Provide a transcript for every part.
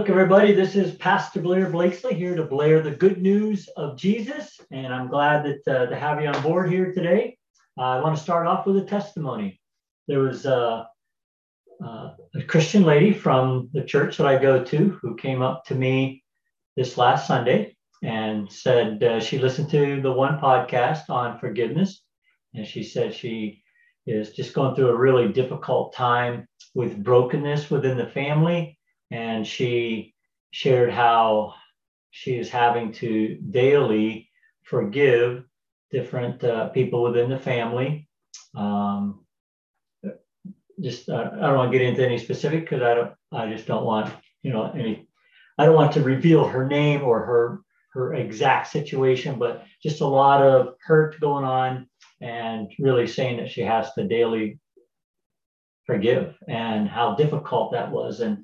Look, everybody, this is Pastor Blair Blakesley here to Blair the good news of Jesus. And I'm glad that, uh, to have you on board here today. Uh, I want to start off with a testimony. There was uh, uh, a Christian lady from the church that I go to who came up to me this last Sunday and said uh, she listened to the one podcast on forgiveness. And she said she is just going through a really difficult time with brokenness within the family and she shared how she is having to daily forgive different uh, people within the family. Um, just uh, I don't want to get into any specific because I don't I just don't want you know any I don't want to reveal her name or her her exact situation, but just a lot of hurt going on and really saying that she has to daily forgive and how difficult that was and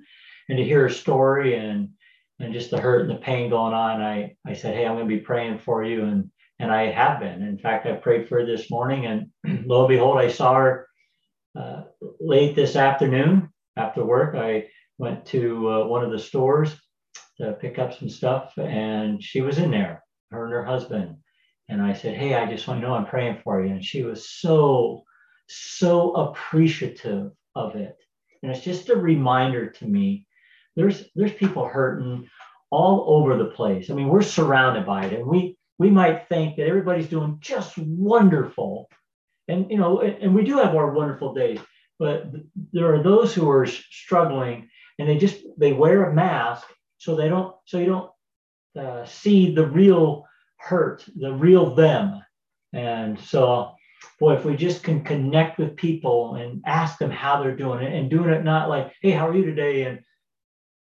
and to hear her story and and just the hurt and the pain going on, I I said, hey, I'm going to be praying for you, and and I have been. In fact, I prayed for her this morning, and lo and behold, I saw her uh, late this afternoon after work. I went to uh, one of the stores to pick up some stuff, and she was in there, her and her husband. And I said, hey, I just want to know I'm praying for you. And she was so, so appreciative of it. And it's just a reminder to me there's there's people hurting all over the place. I mean, we're surrounded by it, and we we might think that everybody's doing just wonderful, and you know, and, and we do have our wonderful days, but there are those who are struggling, and they just they wear a mask so they don't so you don't uh, see the real hurt, the real them, and so boy, if we just can connect with people and ask them how they're doing it and doing it not like, hey, how are you today? And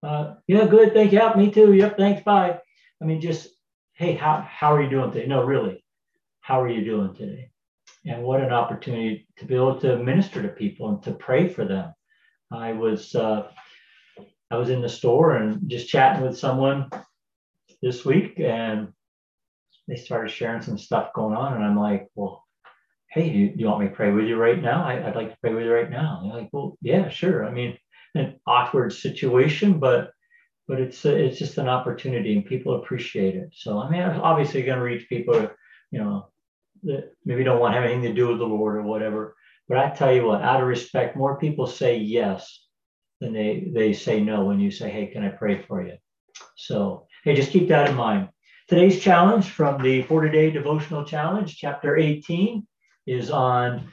uh, yeah, good. Thank you. Yep, me too. Yep, thanks. Bye. I mean, just, hey, how, how are you doing today? No, really, how are you doing today? And what an opportunity to be able to minister to people and to pray for them. I was, uh, I was in the store and just chatting with someone this week, and they started sharing some stuff going on, and I'm like, well, hey, do you, do you want me to pray with you right now? I, would like to pray with you right now. And they're like, well, yeah, sure. I mean, an awkward situation, but but it's it's just an opportunity and people appreciate it. So I mean, obviously, going to reach people, you know, that maybe don't want to have anything to do with the Lord or whatever. But I tell you what, out of respect, more people say yes than they they say no when you say, "Hey, can I pray for you?" So hey, just keep that in mind. Today's challenge from the 40 Day Devotional Challenge, chapter 18, is on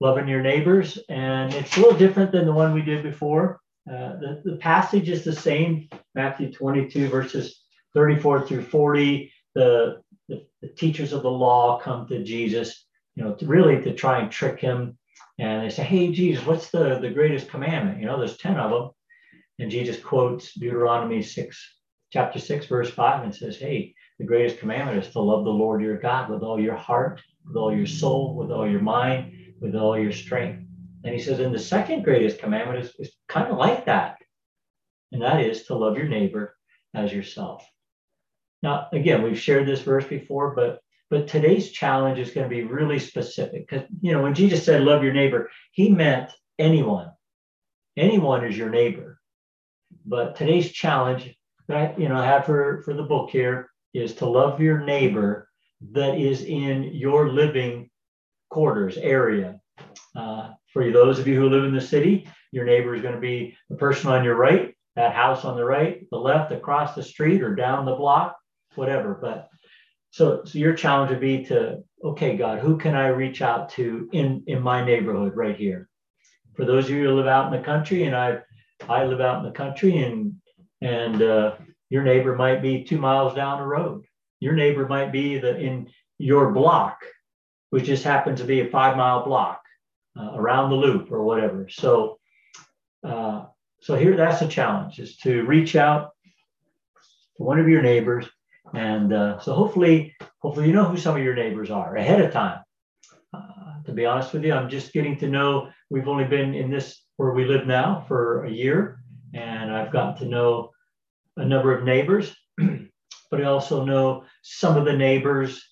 loving your neighbors. And it's a little different than the one we did before. Uh, the, the passage is the same Matthew 22, verses 34 through 40. The, the, the teachers of the law come to Jesus, you know, to really to try and trick him. And they say, Hey, Jesus, what's the, the greatest commandment? You know, there's 10 of them. And Jesus quotes Deuteronomy 6, chapter 6, verse 5, and says, Hey, the greatest commandment is to love the Lord your God with all your heart, with all your soul, with all your mind, with all your strength. And he says, and the second greatest commandment is, is kind of like that. And that is to love your neighbor as yourself. Now, again, we've shared this verse before, but but today's challenge is going to be really specific because you know when Jesus said love your neighbor, he meant anyone. Anyone is your neighbor. But today's challenge that you know I have for, for the book here is to love your neighbor that is in your living quarters area. Uh, for those of you who live in the city, your neighbor is going to be the person on your right, that house on the right, the left, across the street, or down the block, whatever. But so, so your challenge would be to, okay, God, who can I reach out to in in my neighborhood right here? For those of you who live out in the country, and I I live out in the country, and and uh, your neighbor might be two miles down the road. Your neighbor might be the in your block which just happens to be a five mile block uh, around the loop or whatever. So, uh, so here that's the challenge is to reach out to one of your neighbors. And uh, so hopefully, hopefully you know who some of your neighbors are ahead of time. Uh, to be honest with you, I'm just getting to know, we've only been in this where we live now for a year and I've gotten to know a number of neighbors, but I also know some of the neighbors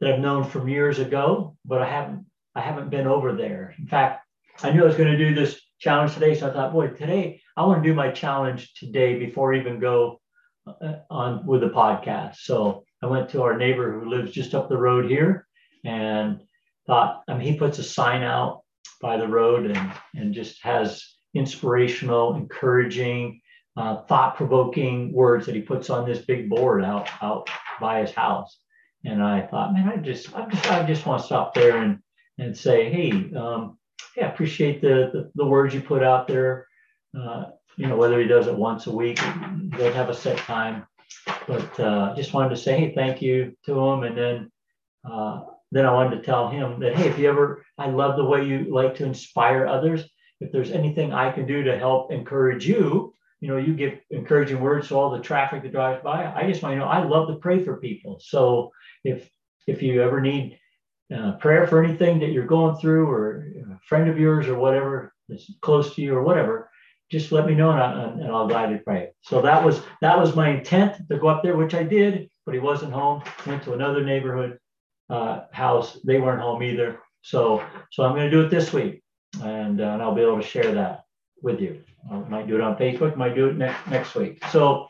that I've known from years ago, but I haven't I haven't been over there. In fact, I knew I was going to do this challenge today. So I thought, boy, today I want to do my challenge today before I even go uh, on with the podcast. So I went to our neighbor who lives just up the road here and thought, I mean, he puts a sign out by the road and, and just has inspirational, encouraging, uh, thought-provoking words that he puts on this big board out out by his house. And I thought, man, I just, I just, I just want to stop there and and say, hey, um, yeah, appreciate the, the, the words you put out there. Uh, you know, whether he does it once a week, he doesn't have a set time, but uh, just wanted to say, hey, thank you to him, and then uh, then I wanted to tell him that, hey, if you ever, I love the way you like to inspire others. If there's anything I can do to help encourage you, you know, you give encouraging words to all the traffic that drives by. I just want to know I love to pray for people. So if if you ever need uh, prayer for anything that you're going through, or a friend of yours, or whatever that's close to you, or whatever, just let me know, and, I, and I'll gladly pray. So that was that was my intent to go up there, which I did. But he wasn't home. Went to another neighborhood uh, house. They weren't home either. So so I'm going to do it this week, and, uh, and I'll be able to share that with you. I might do it on Facebook. Might do it next next week. So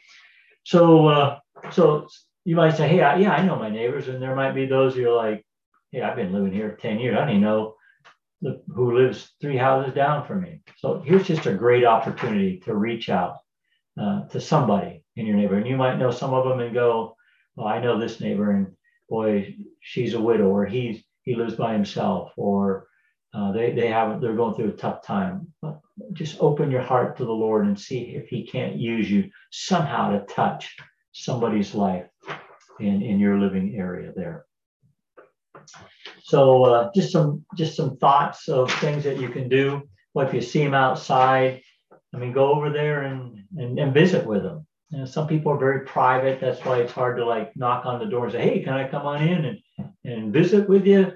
so uh, so you might say, hey, I, yeah, I know my neighbors, and there might be those who are like, hey, I've been living here 10 years. I don't even know the, who lives three houses down from me. So here's just a great opportunity to reach out uh, to somebody in your neighborhood. And you might know some of them and go, well, I know this neighbor, and boy, she's a widow, or he's he lives by himself, or uh, they they have they're going through a tough time. But just open your heart to the Lord and see if He can't use you somehow to touch somebody's life in in your living area there. So uh, just some just some thoughts of things that you can do. Well, if you see them outside, I mean, go over there and and, and visit with them. You know, some people are very private. That's why it's hard to like knock on the door and say, "Hey, can I come on in and and visit with you?"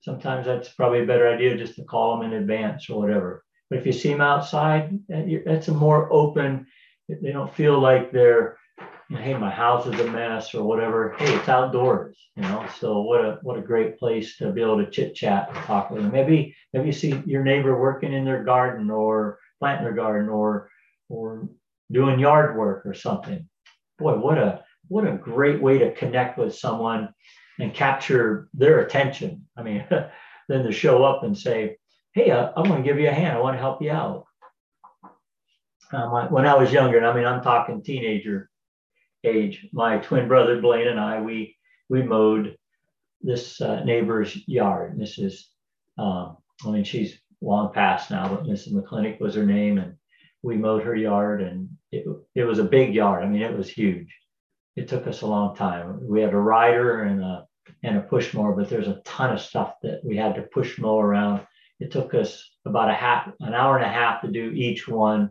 Sometimes that's probably a better idea just to call them in advance or whatever. But if you see them outside, eh, that's a more open. They don't feel like they're hey, my house is a mess or whatever. Hey, it's outdoors, you know. So what a what a great place to be able to chit chat and talk with them. Maybe maybe you see your neighbor working in their garden or planting their garden or or doing yard work or something. Boy, what a what a great way to connect with someone and capture their attention. I mean, then to show up and say, "Hey, I, I want to give you a hand. I want to help you out." Um, when I was younger, and I mean, I'm talking teenager age, my twin brother Blaine and I, we we mowed this uh, neighbor's yard. Mrs. Um, I mean, she's long past now, but Mrs. McClinic was her name, and we mowed her yard, and it, it was a big yard. I mean, it was huge. It took us a long time. We had a rider and a and a push mower, but there's a ton of stuff that we had to push mow around. It took us about a half, an hour and a half to do each one,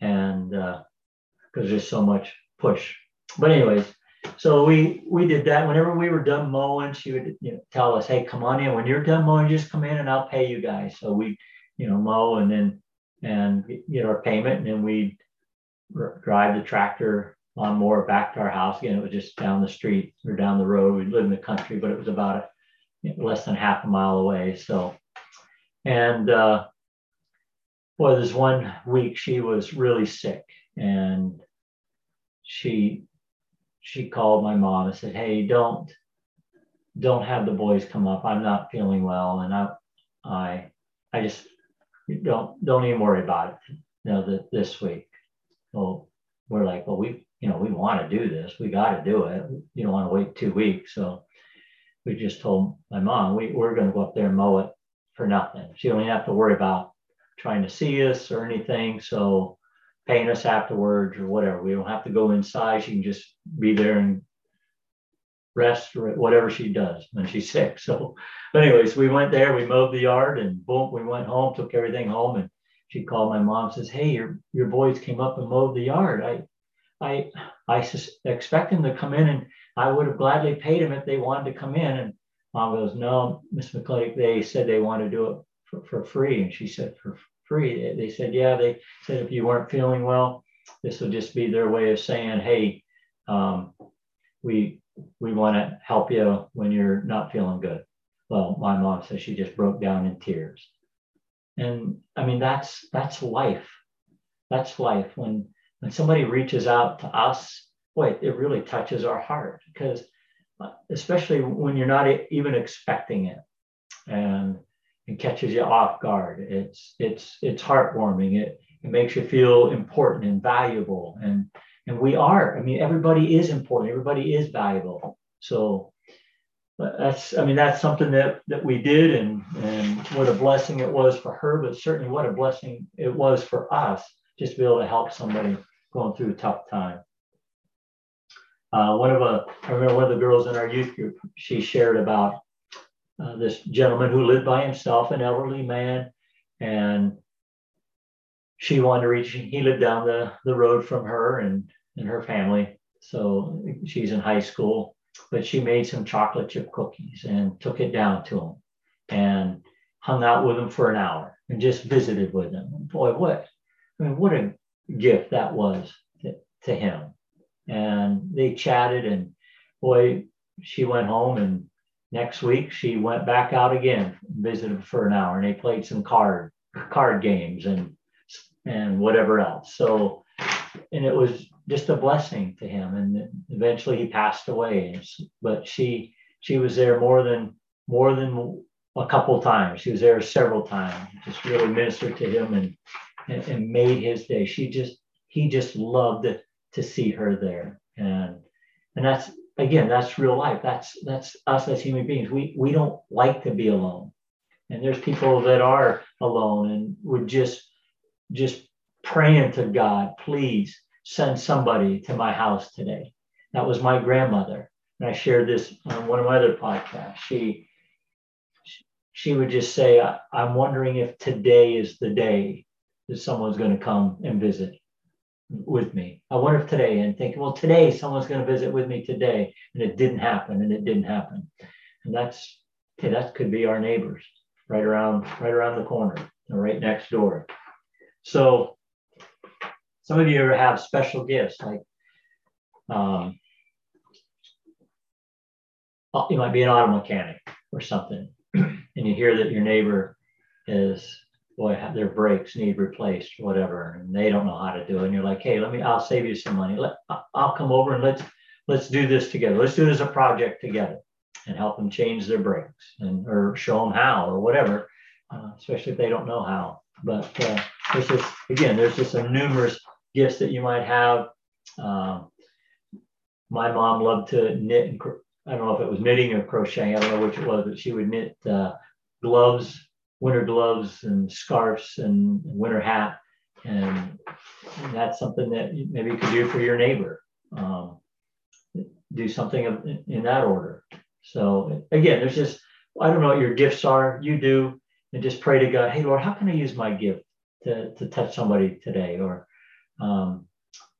and because uh, there's so much push but anyways, so we we did that. Whenever we were done mowing, she would you know, tell us, "Hey, come on in. When you're done mowing, just come in and I'll pay you guys." So we, you know, mow and then and get our payment, and then we drive the tractor lawnmower back to our house. Again, it was just down the street or down the road. We live in the country, but it was about a, you know, less than half a mile away. So, and uh, boy, this one week she was really sick, and she she called my mom and said, "Hey, don't don't have the boys come up. I'm not feeling well, and I I I just don't don't even worry about it. You know, the, this week." Well, we're like, well, we you know we want to do this. We got to do it. You don't want to wait two weeks, so we just told my mom we we're going to go up there and mow it for nothing. She don't even have to worry about trying to see us or anything. So paying us afterwards or whatever. We don't have to go inside. She can just be there and rest or whatever she does when she's sick. So, anyways, we went there, we mowed the yard, and boom, we went home, took everything home, and she called my mom, says, "Hey, your your boys came up and mowed the yard. I, I, I expect them to come in, and I would have gladly paid them if they wanted to come in." And mom goes, "No, Miss McClay, they said they want to do it for, for free." And she said, "For free. They said, yeah, they said if you weren't feeling well, this would just be their way of saying, hey, um, we we want to help you when you're not feeling good. Well, my mom says she just broke down in tears. and I mean that's that's life. That's life. When when somebody reaches out to us, boy, it really touches our heart because uh, especially when you're not even expecting it and it catches you off guard. It's it's it's heartwarming. It it makes you feel important and valuable. And and we are. I mean, everybody is important. Everybody is valuable. So that's I mean that's something that that we did and and what a blessing it was for her, but certainly what a blessing it was for us just to be able to help somebody going through a tough time. Uh, one of a, I remember one of the girls in our youth group, she shared about uh, this gentleman who lived by himself, an elderly man, and she wanted to reach, he lived down the, the road from her and, and her family. So she's in high school, but she made some chocolate chip cookies and took it down to him and hung out with him for an hour and just visited with him. Boy, what, I mean, what a gift that was to, him. And they chatted, and boy, she went home. And next week, she went back out again, visited for an hour, and they played some card card games and and whatever else. So, and it was just a blessing to him. And eventually, he passed away. But she she was there more than more than a couple times. She was there several times. Just really ministered to him and and, and made his day. She just he just loved to see her there. And and that's again, that's real life. That's that's us as human beings. We we don't like to be alone. And there's people that are alone and would just just praying to God, please send somebody to my house today. That was my grandmother. And I shared this on one of my other podcasts. She she would just say, I'm wondering if today is the day someone's going to come and visit with me. I wonder if today, and think, well, today someone's going to visit with me today, and it didn't happen, and it didn't happen, and that's okay. That could be our neighbors right around, right around the corner, right next door. So, some of you have special gifts, like um, you might be an auto mechanic or something, and you hear that your neighbor is boy, their brakes need replaced, whatever, and they don't know how to do it. And you're like, hey, let me, I'll save you some money. Let, I'll come over and let's let's do this together. Let's do it as a project together, and help them change their brakes and or show them how or whatever, uh, especially if they don't know how. But uh, there's just again, there's just a numerous gifts that you might have. Um, my mom loved to knit and I don't know if it was knitting or crocheting. I don't know which it was, but she would knit uh, gloves winter gloves and scarves and winter hat. And, that's something that maybe you could do for your neighbor. Um, do something in, in that order. So again, there's just, I don't know what your gifts are. You do, and just pray to God, hey, Lord, how can I use my gift to, to touch somebody today? Or um,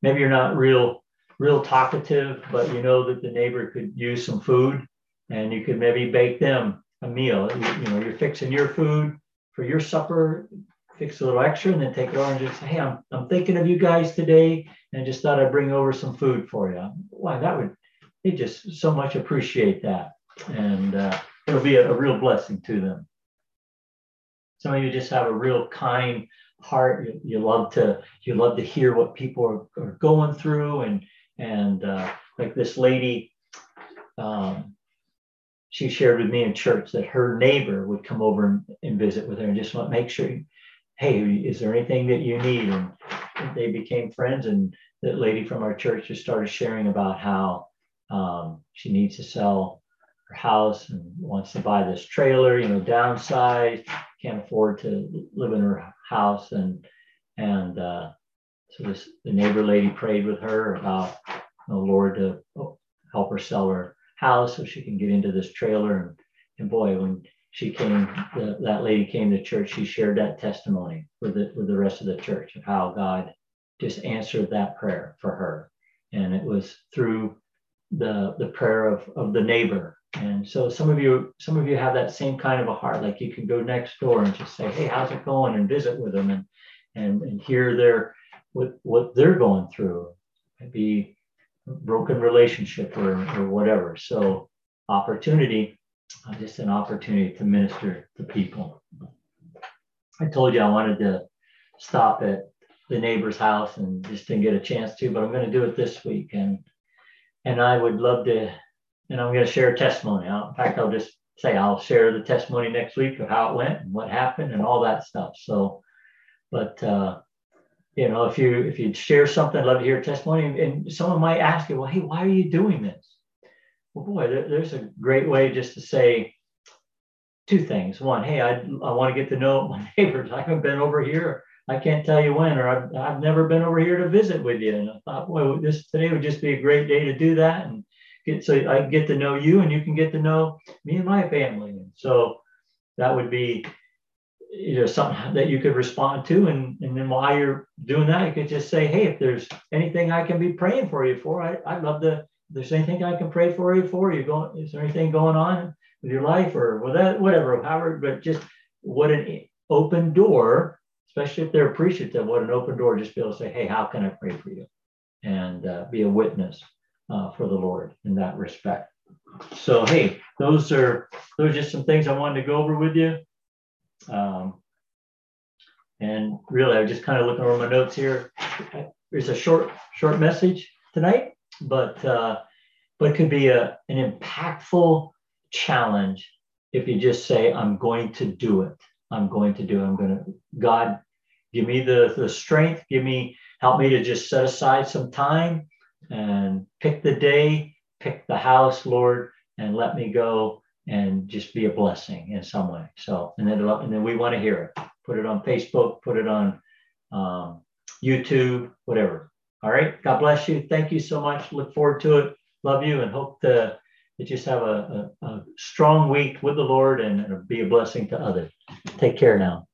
maybe you're not real, real talkative, but you know that the neighbor could use some food and you could maybe bake them a meal. You, you, know, you're fixing your food for your supper, fix a little extra, and then take it over and just say, hey, I'm, I'm thinking of you guys today, and I just thought I'd bring over some food for you. Why, that would, they just so much appreciate that. And uh, it'll be a, a real blessing to them. Some of you just have a real kind heart. You, you love to you love to hear what people are, are going through, and and uh, like this lady, um, she shared with me in church that her neighbor would come over and, visit with her and just want to make sure, hey, is there anything that you need? And they became friends. And that lady from our church just started sharing about how um, she needs to sell her house and wants to buy this trailer, you know, downsize, can't afford to live in her house. And and uh, so this the neighbor lady prayed with her about the Lord to help her sell her house so she can get into this trailer. And, and boy, when she came, the, that lady came to church, she shared that testimony with the, with the rest of the church of how God just answered that prayer for her. And it was through the, the prayer of, of the neighbor. And so some of you, some of you have that same kind of a heart, like you can go next door and just say, Hey, how's it going? And visit with them and, and, and hear their, what, what they're going through. Maybe broken relationship or, or whatever. So opportunity, uh, just an opportunity to minister to people. I told you I wanted to stop at the neighbor's house and just didn't get a chance to, but I'm going to do it this week. And and I would love to, and I'm going to share a testimony. In fact, I'll just say I'll share the testimony next week of how it went and what happened and all that stuff. So, but uh, you know, if you if you share something, I'd love to hear testimony. And someone might ask you, well, hey, why are you doing this? Well, boy, there, there's a great way just to say two things. One, hey, I, I want to get to know my neighbors. I haven't been over here. I can't tell you when, or I've, I've never been over here to visit with you. And I thought, boy, this today would just be a great day to do that. And get so I get to know you and you can get to know me and my family. And so that would be you know something that you could respond to and, and then while you're doing that you could just say hey if there's anything i can be praying for you for I, i'd love to if there's anything i can pray for you for you going is there anything going on with your life or with that whatever however but just what an open door especially if they're appreciative what an open door just be able to say hey how can i pray for you and uh, be a witness uh, for the Lord in that respect. So, hey, those are those are just some things I wanted to go over with you. Um, and really, I'm just kind of looking over my notes here. It's a short short message tonight, but uh, but it could be a an impactful challenge if you just say, "I'm going to do it. I'm going to do it. I'm going to God." Give me the, the strength, give me, help me to just set aside some time and pick the day, pick the house, Lord, and let me go and just be a blessing in some way. So, and then, and then we want to hear it. Put it on Facebook, put it on um, YouTube, whatever. All right. God bless you. Thank you so much. Look forward to it. Love you and hope to, to just have a, a, a strong week with the Lord and, and be a blessing to others. Take care now.